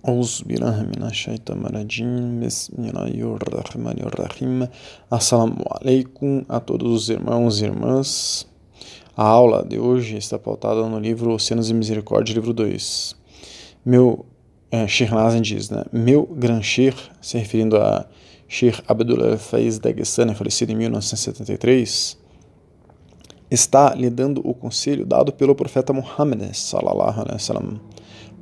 Ouz billah minashaitanarajim, bismillahirrahmanirrahim. Assalamu alaikum a todos os irmãos e irmãs. A aula de hoje está pautada no livro Oceanos e Misericórdia, livro 2. Meu, é, Sheikh Nazim diz, né? Meu Gran Sheikh, se referindo a Sheikh Abdullah Faiz Dagestani, falecido em 1973, está lhe dando o conselho dado pelo profeta Muhammad, sallallahu alaihi wasallam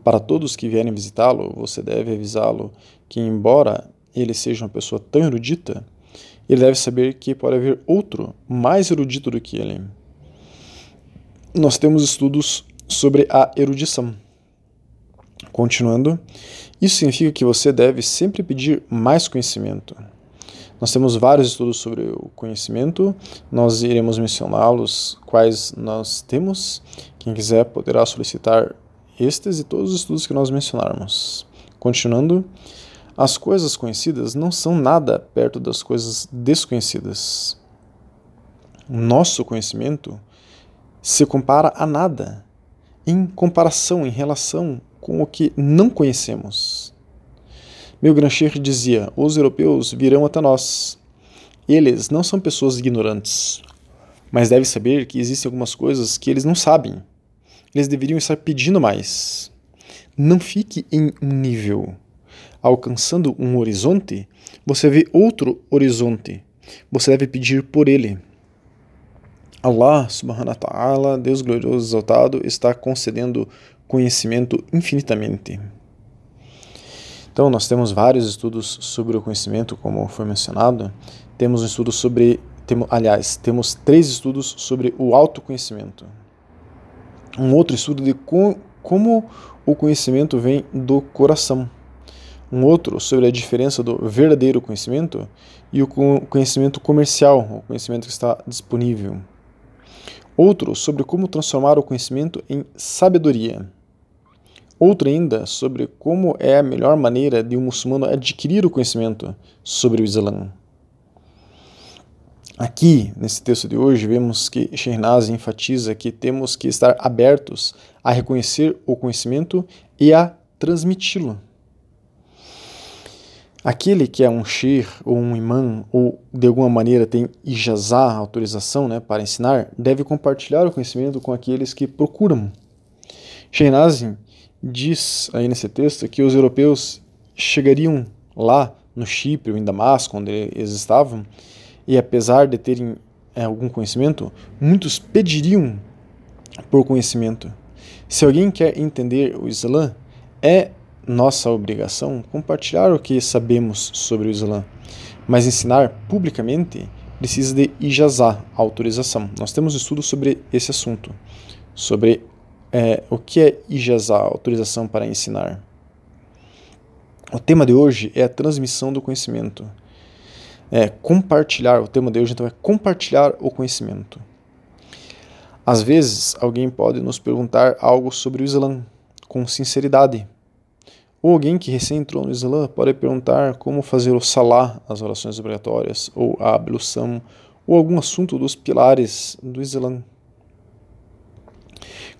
para todos que vierem visitá-lo, você deve avisá-lo que, embora ele seja uma pessoa tão erudita, ele deve saber que pode haver outro mais erudito do que ele. Nós temos estudos sobre a erudição. Continuando, isso significa que você deve sempre pedir mais conhecimento. Nós temos vários estudos sobre o conhecimento, nós iremos mencioná-los quais nós temos. Quem quiser poderá solicitar estes e todos os estudos que nós mencionarmos. Continuando, as coisas conhecidas não são nada perto das coisas desconhecidas. Nosso conhecimento se compara a nada em comparação, em relação com o que não conhecemos. Meu Grancher dizia: os europeus virão até nós. Eles não são pessoas ignorantes, mas devem saber que existem algumas coisas que eles não sabem eles deveriam estar pedindo mais. Não fique em um nível. Alcançando um horizonte, você vê outro horizonte. Você deve pedir por ele. Allah subhanahu wa ta'ala, Deus glorioso exaltado, está concedendo conhecimento infinitamente. Então, nós temos vários estudos sobre o conhecimento, como foi mencionado. Temos um estudo sobre, temos, aliás, temos três estudos sobre o autoconhecimento um outro estudo de co como o conhecimento vem do coração. Um outro sobre a diferença do verdadeiro conhecimento e o conhecimento comercial, o conhecimento que está disponível. Outro sobre como transformar o conhecimento em sabedoria. Outro ainda sobre como é a melhor maneira de um muçulmano adquirir o conhecimento sobre o Islã. Aqui, nesse texto de hoje, vemos que Shehnaz enfatiza que temos que estar abertos a reconhecer o conhecimento e a transmiti-lo. Aquele que é um shir ou um imã ou de alguma maneira tem ijazá, autorização né, para ensinar, deve compartilhar o conhecimento com aqueles que procuram. Shehnazin diz aí nesse texto que os europeus chegariam lá no Chipre ou em Damasco, onde eles estavam, e apesar de terem é, algum conhecimento, muitos pediriam por conhecimento. Se alguém quer entender o Islã, é nossa obrigação compartilhar o que sabemos sobre o Islã, mas ensinar publicamente precisa de ijazá, autorização. Nós temos estudos sobre esse assunto, sobre é, o que é ijazá, autorização para ensinar. O tema de hoje é a transmissão do conhecimento é compartilhar, o tema de hoje então é compartilhar o conhecimento. Às vezes, alguém pode nos perguntar algo sobre o Islã com sinceridade. Ou alguém que recém entrou no Islã pode perguntar como fazer o salah, as orações obrigatórias, ou a ablução, ou algum assunto dos pilares do Islã.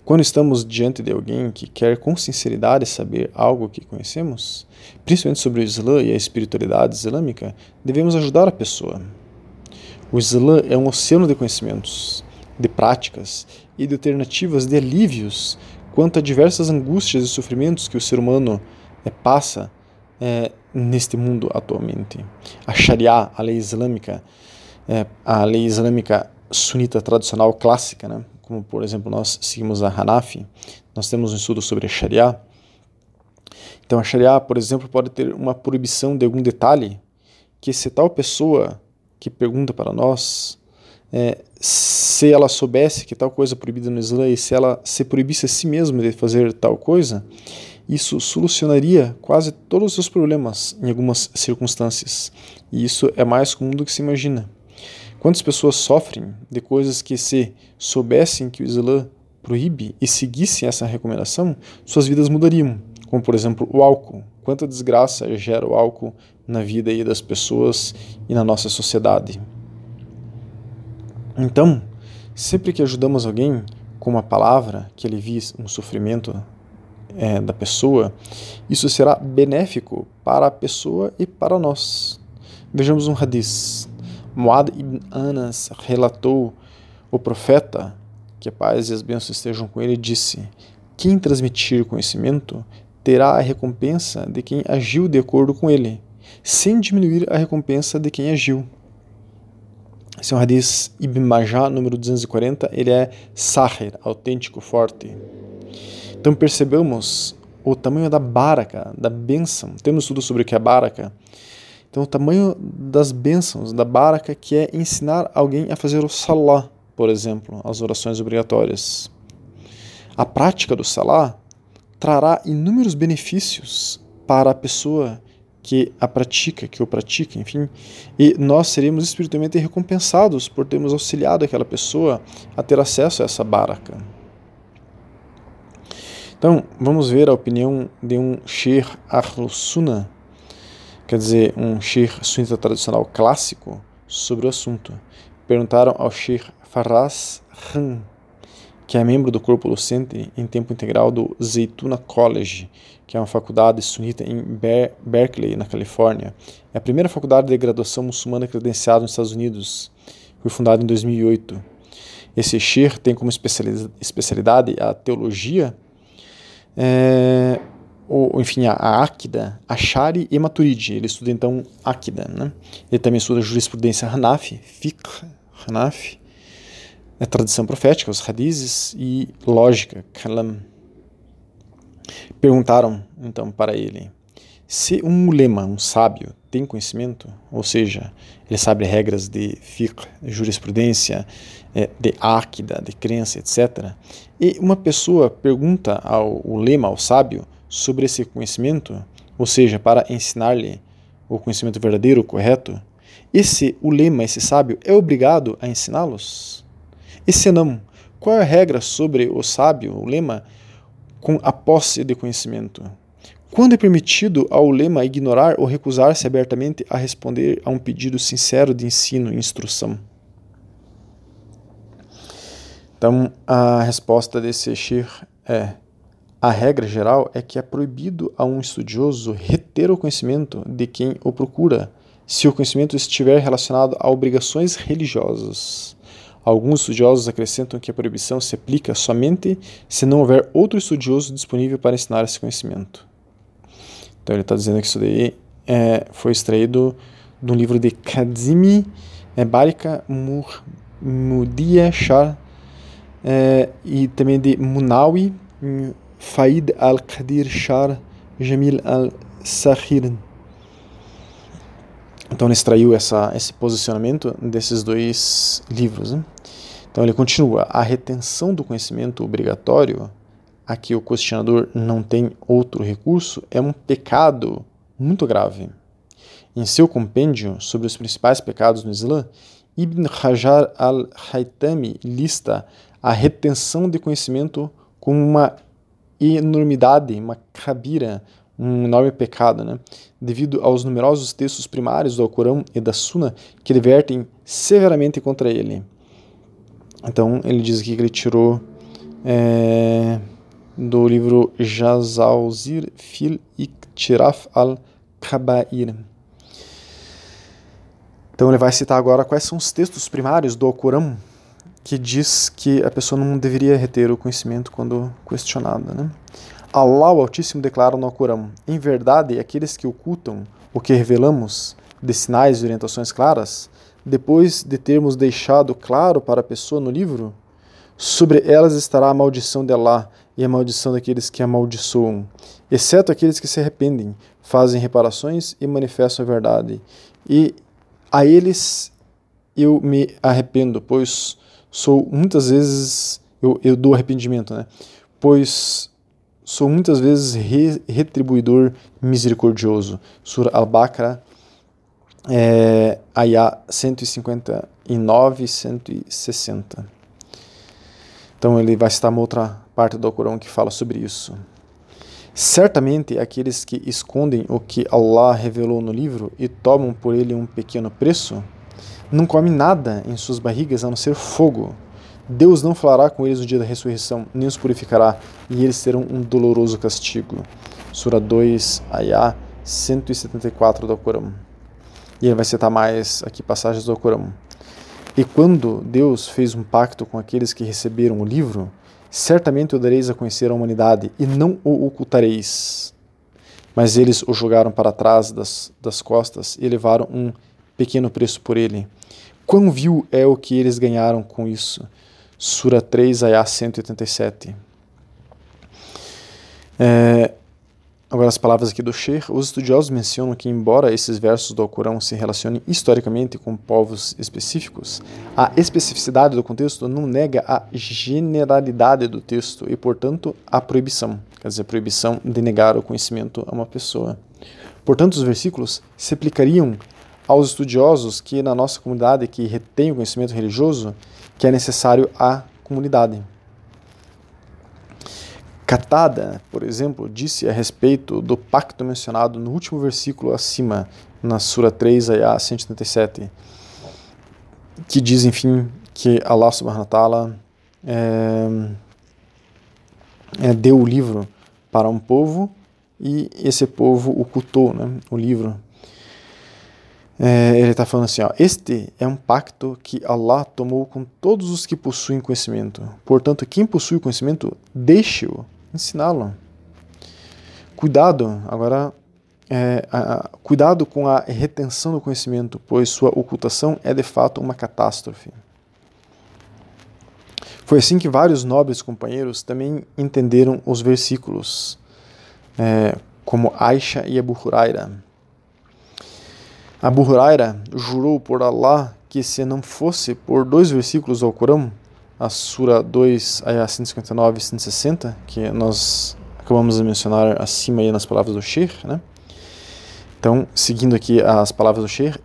Quando estamos diante de alguém que quer com sinceridade saber algo que conhecemos, principalmente sobre o Islã e a espiritualidade islâmica, devemos ajudar a pessoa. O Islã é um oceano de conhecimentos, de práticas e de alternativas de alívios quanto a diversas angústias e sofrimentos que o ser humano é, passa é, neste mundo atualmente. A Sharia, a lei islâmica, é, a lei islâmica sunita tradicional clássica, né? Como por exemplo nós seguimos a Hanafi, nós temos um estudo sobre a Sharia. Então a Sharia, por exemplo, pode ter uma proibição de algum detalhe que se tal pessoa que pergunta para nós, é, se ela soubesse que tal coisa é proibida no Islã e se ela se proibisse a si mesma de fazer tal coisa, isso solucionaria quase todos os seus problemas em algumas circunstâncias. E isso é mais comum do que se imagina. Quantas pessoas sofrem de coisas que, se soubessem que o Islã proíbe e seguissem essa recomendação, suas vidas mudariam? Como, por exemplo, o álcool. Quanta desgraça gera o álcool na vida aí das pessoas e na nossa sociedade. Então, sempre que ajudamos alguém com uma palavra que alivie um sofrimento é, da pessoa, isso será benéfico para a pessoa e para nós. Vejamos um hadith. Muad ibn Anas relatou o profeta, que a paz e as bênçãos estejam com ele, disse: Quem transmitir conhecimento terá a recompensa de quem agiu de acordo com ele, sem diminuir a recompensa de quem agiu. Esse é um hadith Ibn Majah, número 240, ele é sahir, autêntico, forte. Então percebemos o tamanho da baraka, da bênção. Temos estudo sobre o que é baraka. Então o tamanho das bênçãos da baraka que é ensinar alguém a fazer o salah, por exemplo, as orações obrigatórias. A prática do salah trará inúmeros benefícios para a pessoa que a pratica, que o pratica, enfim, e nós seremos espiritualmente recompensados por termos auxiliado aquela pessoa a ter acesso a essa baraka. Então, vamos ver a opinião de um Sheikh Ahl-Sunnah, quer dizer, um Sheikh sunita tradicional clássico, sobre o assunto. Perguntaram ao Sheikh Faraz Khan, que é membro do corpo docente em tempo integral do Zaytuna College, que é uma faculdade sunita em Ber Berkeley, na Califórnia. É a primeira faculdade de graduação muçulmana credenciada nos Estados Unidos. Foi fundada em 2008. Esse Shir tem como especialidade a teologia, é, ou, enfim, a, a Akida, Ashari e Maturidi. Ele estuda então Akida. Né? Ele também estuda jurisprudência Hanafi, Fiqh Hanafi, a é tradição profética, os hadizes e lógica, kalam. Perguntaram então para ele: se um mulema, um sábio, tem conhecimento, ou seja, ele sabe regras de fiqh, jurisprudência, é, de áquida, de crença, etc., e uma pessoa pergunta ao lema, ao sábio, sobre esse conhecimento, ou seja, para ensinar-lhe o conhecimento verdadeiro, correto, esse ulema, esse sábio, é obrigado a ensiná-los? E se não, qual é a regra sobre o sábio, o lema, com a posse de conhecimento? Quando é permitido ao lema ignorar ou recusar-se abertamente a responder a um pedido sincero de ensino e instrução? Então, a resposta desse Shir é: a regra geral é que é proibido a um estudioso reter o conhecimento de quem o procura, se o conhecimento estiver relacionado a obrigações religiosas. Alguns estudiosos acrescentam que a proibição se aplica somente se não houver outro estudioso disponível para ensinar esse conhecimento. Então ele está dizendo que isso daí é, foi extraído de um livro de Kazimi é, Barika Mudia Shah é, e também de Munawi Faid al-Qadir Shah Jamil al-Sakhir. Então ele extraiu essa, esse posicionamento desses dois livros. Né? Então ele continua: a retenção do conhecimento obrigatório, a que o questionador não tem outro recurso, é um pecado muito grave. Em seu compêndio sobre os principais pecados no Islã, Ibn Hajar al-Haytami lista a retenção de conhecimento como uma enormidade, uma cabira, um enorme pecado, né? devido aos numerosos textos primários do Alcorão e da Sunna que divertem severamente contra ele. Então ele diz aqui que ele tirou é, do livro Jazalzir fil Iktiraf al-Kabair. Então ele vai citar agora quais são os textos primários do Alcorão que diz que a pessoa não deveria reter o conhecimento quando questionada. Né? Allah o Altíssimo declara no Alcorão: Em verdade, aqueles que ocultam o que revelamos de sinais e orientações claras depois de termos deixado claro para a pessoa no livro, sobre elas estará a maldição de Allah e a maldição daqueles que amaldiçoam, exceto aqueles que se arrependem, fazem reparações e manifestam a verdade. E a eles eu me arrependo, pois sou muitas vezes eu, eu dou arrependimento, né? Pois sou muitas vezes re, retribuidor misericordioso. Surah Al-Baqarah é, Ayah 159 e 160. Então ele vai citar uma outra parte do Corão que fala sobre isso. Certamente aqueles que escondem o que Allah revelou no livro e tomam por ele um pequeno preço, não comem nada em suas barrigas a não ser fogo. Deus não falará com eles no dia da ressurreição, nem os purificará, e eles terão um doloroso castigo. Sura 2, Ayah 174 do Corão. E ele vai citar mais aqui passagens do Corão. E quando Deus fez um pacto com aqueles que receberam o livro, certamente o dareis a conhecer a humanidade e não o ocultareis. Mas eles o jogaram para trás das, das costas e levaram um pequeno preço por ele. Quão vil é o que eles ganharam com isso? Sura 3, Ayah 187. É, Agora, as palavras aqui do Sheikh, os estudiosos mencionam que, embora esses versos do Alcorão se relacionem historicamente com povos específicos, a especificidade do contexto não nega a generalidade do texto e, portanto, a proibição, quer dizer, a proibição de negar o conhecimento a uma pessoa. Portanto, os versículos se aplicariam aos estudiosos que, na nossa comunidade, que retém o conhecimento religioso, que é necessário à comunidade. Catada, por exemplo, disse a respeito do pacto mencionado no último versículo acima, na Sura 3, Ayah 137, que diz, enfim, que Allah subhanahu wa ta'ala é, é, deu o livro para um povo e esse povo ocultou né, o livro. É, ele está falando assim: ó, Este é um pacto que Allah tomou com todos os que possuem conhecimento. Portanto, quem possui conhecimento, deixe-o ensiná-lo. Cuidado, agora, é, a, cuidado com a retenção do conhecimento, pois sua ocultação é de fato uma catástrofe. Foi assim que vários nobres companheiros também entenderam os versículos, é, como Aisha e Abu Huraira. Abu Huraira jurou por Allah que se não fosse por dois versículos do Alcorão, a Sura 2, Ayah 159 e 160, que nós acabamos de mencionar acima aí nas palavras do Sheikh, né? Então, seguindo aqui as palavras do Sheikh,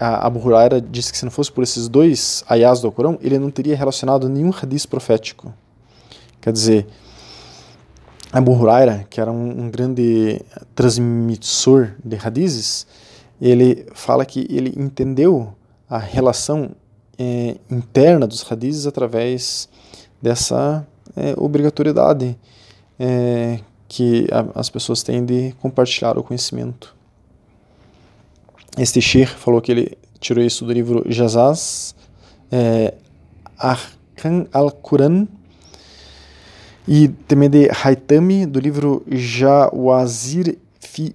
a Abu Huraira disse que se não fosse por esses dois ayahs do Corão, ele não teria relacionado nenhum hadith profético. Quer dizer, Abu Huraira, que era um, um grande transmissor de hadiths, ele fala que ele entendeu a relação é, interna dos hadiths através dessa é, obrigatoriedade é, que a, as pessoas têm de compartilhar o conhecimento. Este Sheikh falou que ele tirou isso do livro Jazaz é, Arkan al-Quran e também de Haitami, do livro Jawazir fi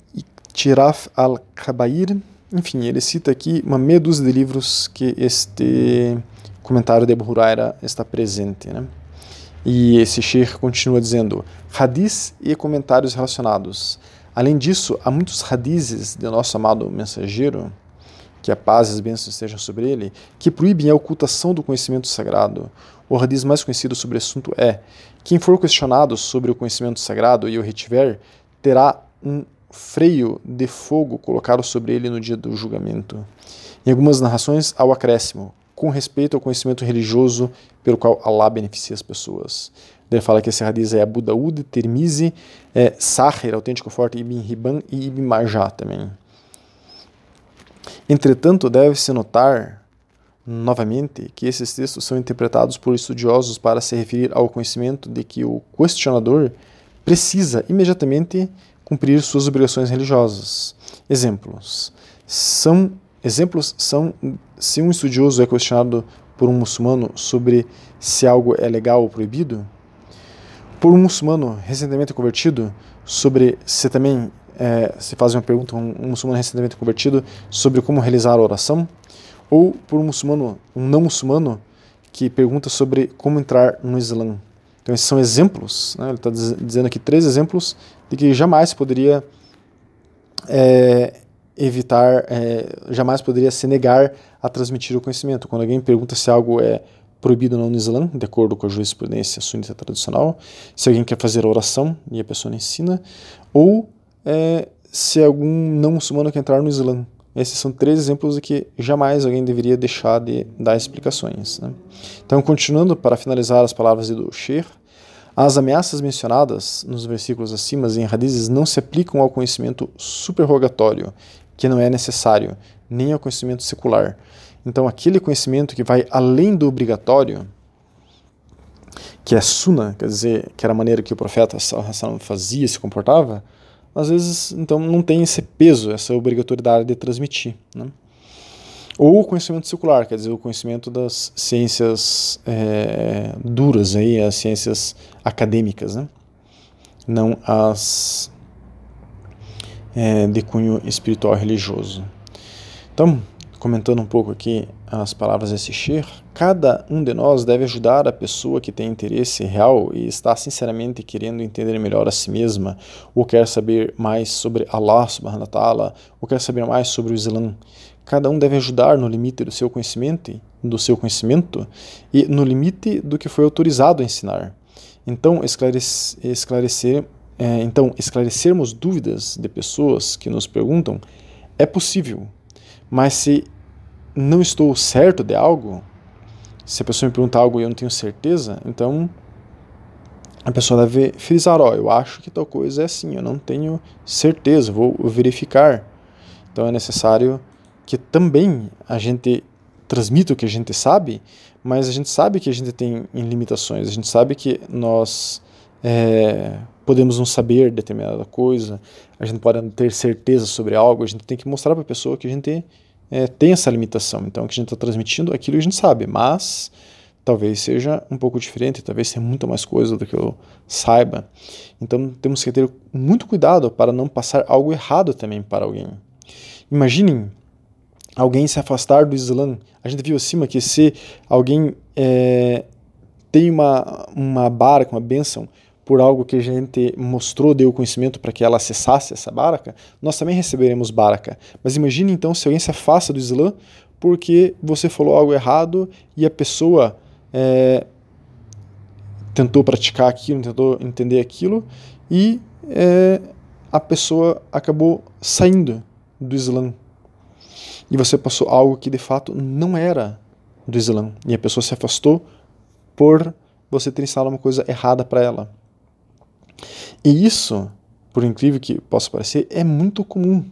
Tiraf al-Kabair, enfim, ele cita aqui uma meia dúzia de livros que este comentário de Abu Huraira está presente. Né? E esse Sheikh continua dizendo: hadis e comentários relacionados. Além disso, há muitos hadizes de nosso amado mensageiro, que a paz e as bênçãos estejam sobre ele, que proíbem a ocultação do conhecimento sagrado. O hadiz mais conhecido sobre o assunto é: quem for questionado sobre o conhecimento sagrado e o retiver, terá um freio de fogo colocado sobre ele no dia do julgamento. Em algumas narrações, há o acréscimo, com respeito ao conhecimento religioso pelo qual Allah beneficia as pessoas. Ele fala que esse hadith é Abu Daud, Tirmizi, é Sahir, autêntico forte, Ibn Hibban e Ibn Majah também. Entretanto, deve-se notar, novamente, que esses textos são interpretados por estudiosos para se referir ao conhecimento de que o questionador precisa imediatamente cumprir suas obrigações religiosas. Exemplos são exemplos são se um estudioso é questionado por um muçulmano sobre se algo é legal ou proibido, por um muçulmano recentemente convertido sobre se também é, se faz uma pergunta um, um muçulmano recentemente convertido sobre como realizar a oração, ou por um muçulmano, um não muçulmano que pergunta sobre como entrar no Islã. Então esses são exemplos, né? ele está dizendo aqui três exemplos de que jamais poderia é, evitar, é, jamais poderia se negar a transmitir o conhecimento. Quando alguém pergunta se algo é proibido não no Islã, de acordo com a jurisprudência sunita tradicional, se alguém quer fazer oração e a pessoa não ensina, ou é, se algum não muçulmano quer entrar no Islã. Esses são três exemplos de que jamais alguém deveria deixar de dar explicações. Né? Então, continuando para finalizar as palavras do Sheikh, as ameaças mencionadas nos versículos acima em hadizes não se aplicam ao conhecimento superrogatório, que não é necessário, nem ao conhecimento secular. Então, aquele conhecimento que vai além do obrigatório, que é suna, quer dizer, que era a maneira que o profeta fazia, se comportava, às vezes então não tem esse peso, essa obrigatoriedade de transmitir. Né? Ou o conhecimento circular, quer dizer, o conhecimento das ciências é, duras, aí, as ciências acadêmicas, né? não as é, de cunho espiritual religioso. Então, comentando um pouco aqui as palavras desse Shir, cada um de nós deve ajudar a pessoa que tem interesse real e está sinceramente querendo entender melhor a si mesma, ou quer saber mais sobre Allah subhanahu wa ta'ala, ou quer saber mais sobre o Islã. Cada um deve ajudar no limite do seu conhecimento, do seu conhecimento e no limite do que foi autorizado a ensinar. Então, esclarecer, esclarecer é, então, esclarecermos dúvidas de pessoas que nos perguntam é possível, mas se não estou certo de algo, se a pessoa me perguntar algo e eu não tenho certeza, então a pessoa deve frisar: ó, eu acho que tal coisa é assim, eu não tenho certeza, vou verificar. Então é necessário que também a gente transmita o que a gente sabe, mas a gente sabe que a gente tem limitações, a gente sabe que nós é, podemos não saber determinada coisa, a gente pode não ter certeza sobre algo, a gente tem que mostrar para a pessoa que a gente é, tem essa limitação. Então, que a gente está transmitindo aquilo a gente sabe, mas talvez seja um pouco diferente, talvez tenha muito mais coisa do que eu saiba. Então, temos que ter muito cuidado para não passar algo errado também para alguém. Imaginem alguém se afastar do Islã. A gente viu acima que se alguém é, tem uma, uma barca, uma bênção, por algo que a gente mostrou, deu conhecimento para que ela acessasse essa baraka, nós também receberemos baraka. Mas imagine então se alguém se afasta do Islã porque você falou algo errado e a pessoa é, tentou praticar aquilo, tentou entender aquilo e é, a pessoa acabou saindo do Islã. E você passou algo que de fato não era do Islã. E a pessoa se afastou por você ter ensinado uma coisa errada para ela. E isso, por incrível que possa parecer, é muito comum.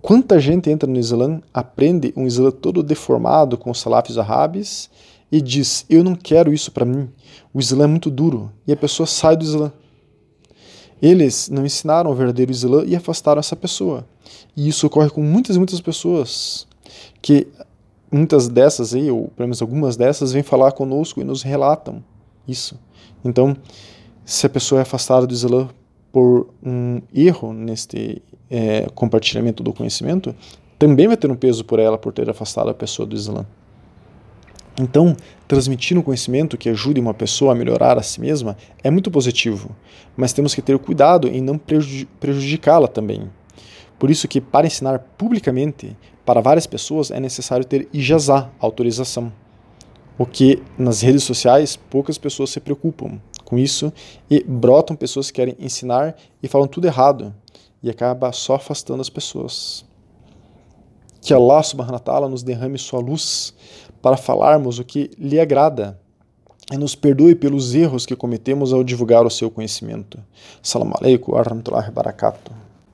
Quanta gente entra no Islã, aprende um Islã todo deformado com os salafis árabes e diz: Eu não quero isso para mim. O Islã é muito duro. E a pessoa sai do Islã. Eles não ensinaram o verdadeiro Islã e afastaram essa pessoa. E isso ocorre com muitas e muitas pessoas que muitas dessas aí, ou pelo menos algumas dessas, vêm falar conosco e nos relatam isso. Então, se a pessoa é afastada do Islã por um erro neste é, compartilhamento do conhecimento, também vai ter um peso por ela por ter afastado a pessoa do Islã. Então, transmitir um conhecimento que ajude uma pessoa a melhorar a si mesma é muito positivo, mas temos que ter cuidado em não prejudicá-la também. Por isso que para ensinar publicamente para várias pessoas é necessário ter ijazá, autorização. O que nas redes sociais poucas pessoas se preocupam com isso e brotam pessoas que querem ensinar e falam tudo errado e acaba só afastando as pessoas. Que Allah subhanahu wa ta'ala nos derrame sua luz para falarmos o que lhe agrada e nos perdoe pelos erros que cometemos ao divulgar o seu conhecimento. Salam alaikum wa rahmatullahi wa barakatuh.